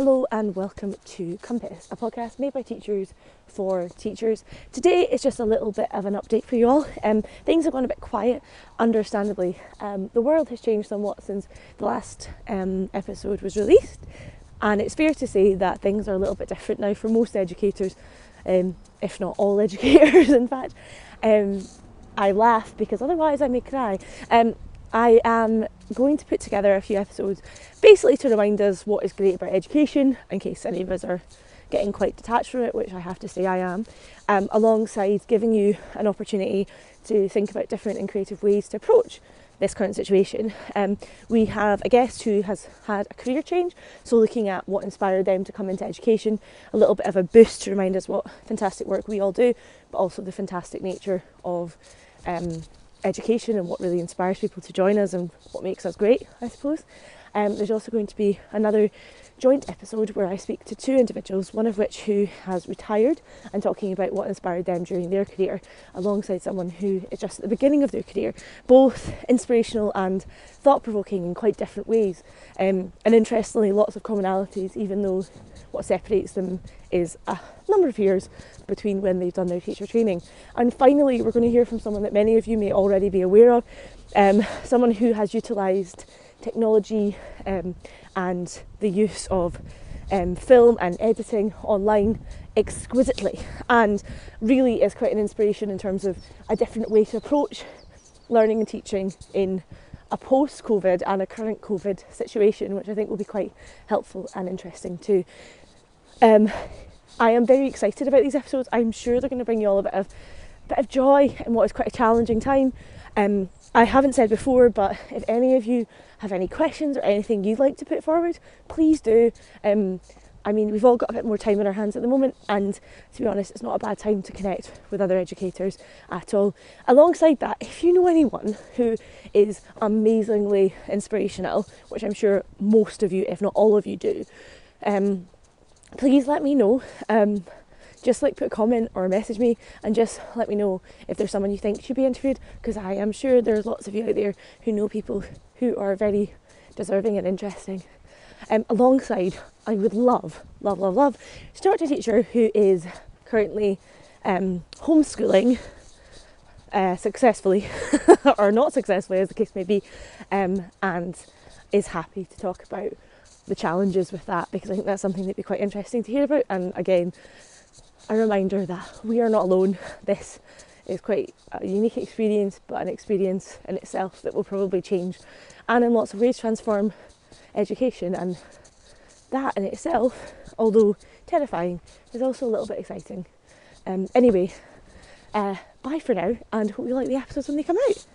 Hello and welcome to Compass, a podcast made by teachers for teachers. Today is just a little bit of an update for you all. Um, things have gone a bit quiet, understandably. Um, the world has changed somewhat since the last um, episode was released, and it's fair to say that things are a little bit different now for most educators, um, if not all educators, in fact. Um, I laugh because otherwise I may cry. Um, I am going to put together a few episodes basically to remind us what is great about education in case any of us are getting quite detached from it, which I have to say I am, um, alongside giving you an opportunity to think about different and creative ways to approach this current situation. Um, we have a guest who has had a career change, so looking at what inspired them to come into education, a little bit of a boost to remind us what fantastic work we all do, but also the fantastic nature of um, education and what really inspires people to join us and what makes us great, I suppose. Um, there's also going to be another joint episode where I speak to two individuals, one of which who has retired and talking about what inspired them during their career, alongside someone who is just at the beginning of their career, both inspirational and thought provoking in quite different ways. Um, and interestingly, lots of commonalities, even though what separates them is a number of years between when they've done their teacher training. And finally, we're going to hear from someone that many of you may already be aware of, um, someone who has utilised technology um, and the use of um, film and editing online exquisitely and really is quite an inspiration in terms of a different way to approach learning and teaching in a post COVID and a current COVID situation, which I think will be quite helpful and interesting too. Um, I am very excited about these episodes. I'm sure they're going to bring you all a bit of bit of joy in what is quite a challenging time. Um, I haven't said before, but if any of you have any questions or anything you'd like to put forward, please do. Um, I mean, we've all got a bit more time in our hands at the moment, and to be honest, it's not a bad time to connect with other educators at all. Alongside that, if you know anyone who is amazingly inspirational, which I'm sure most of you, if not all of you, do, um, please let me know. Um, just like put a comment or message me and just let me know if there's someone you think should be interviewed because I am sure there's lots of you out there who know people who are very deserving and interesting. Um, alongside, I would love, love, love, love to talk to a teacher who is currently um, homeschooling uh, successfully or not successfully, as the case may be, um, and is happy to talk about the challenges with that because I think that's something that'd be quite interesting to hear about. And again, a reminder that we are not alone. This is quite a unique experience, but an experience in itself that will probably change and in lots of ways transform education. And that in itself, although terrifying, is also a little bit exciting. Um, anyway, uh, bye for now, and hope you like the episodes when they come out.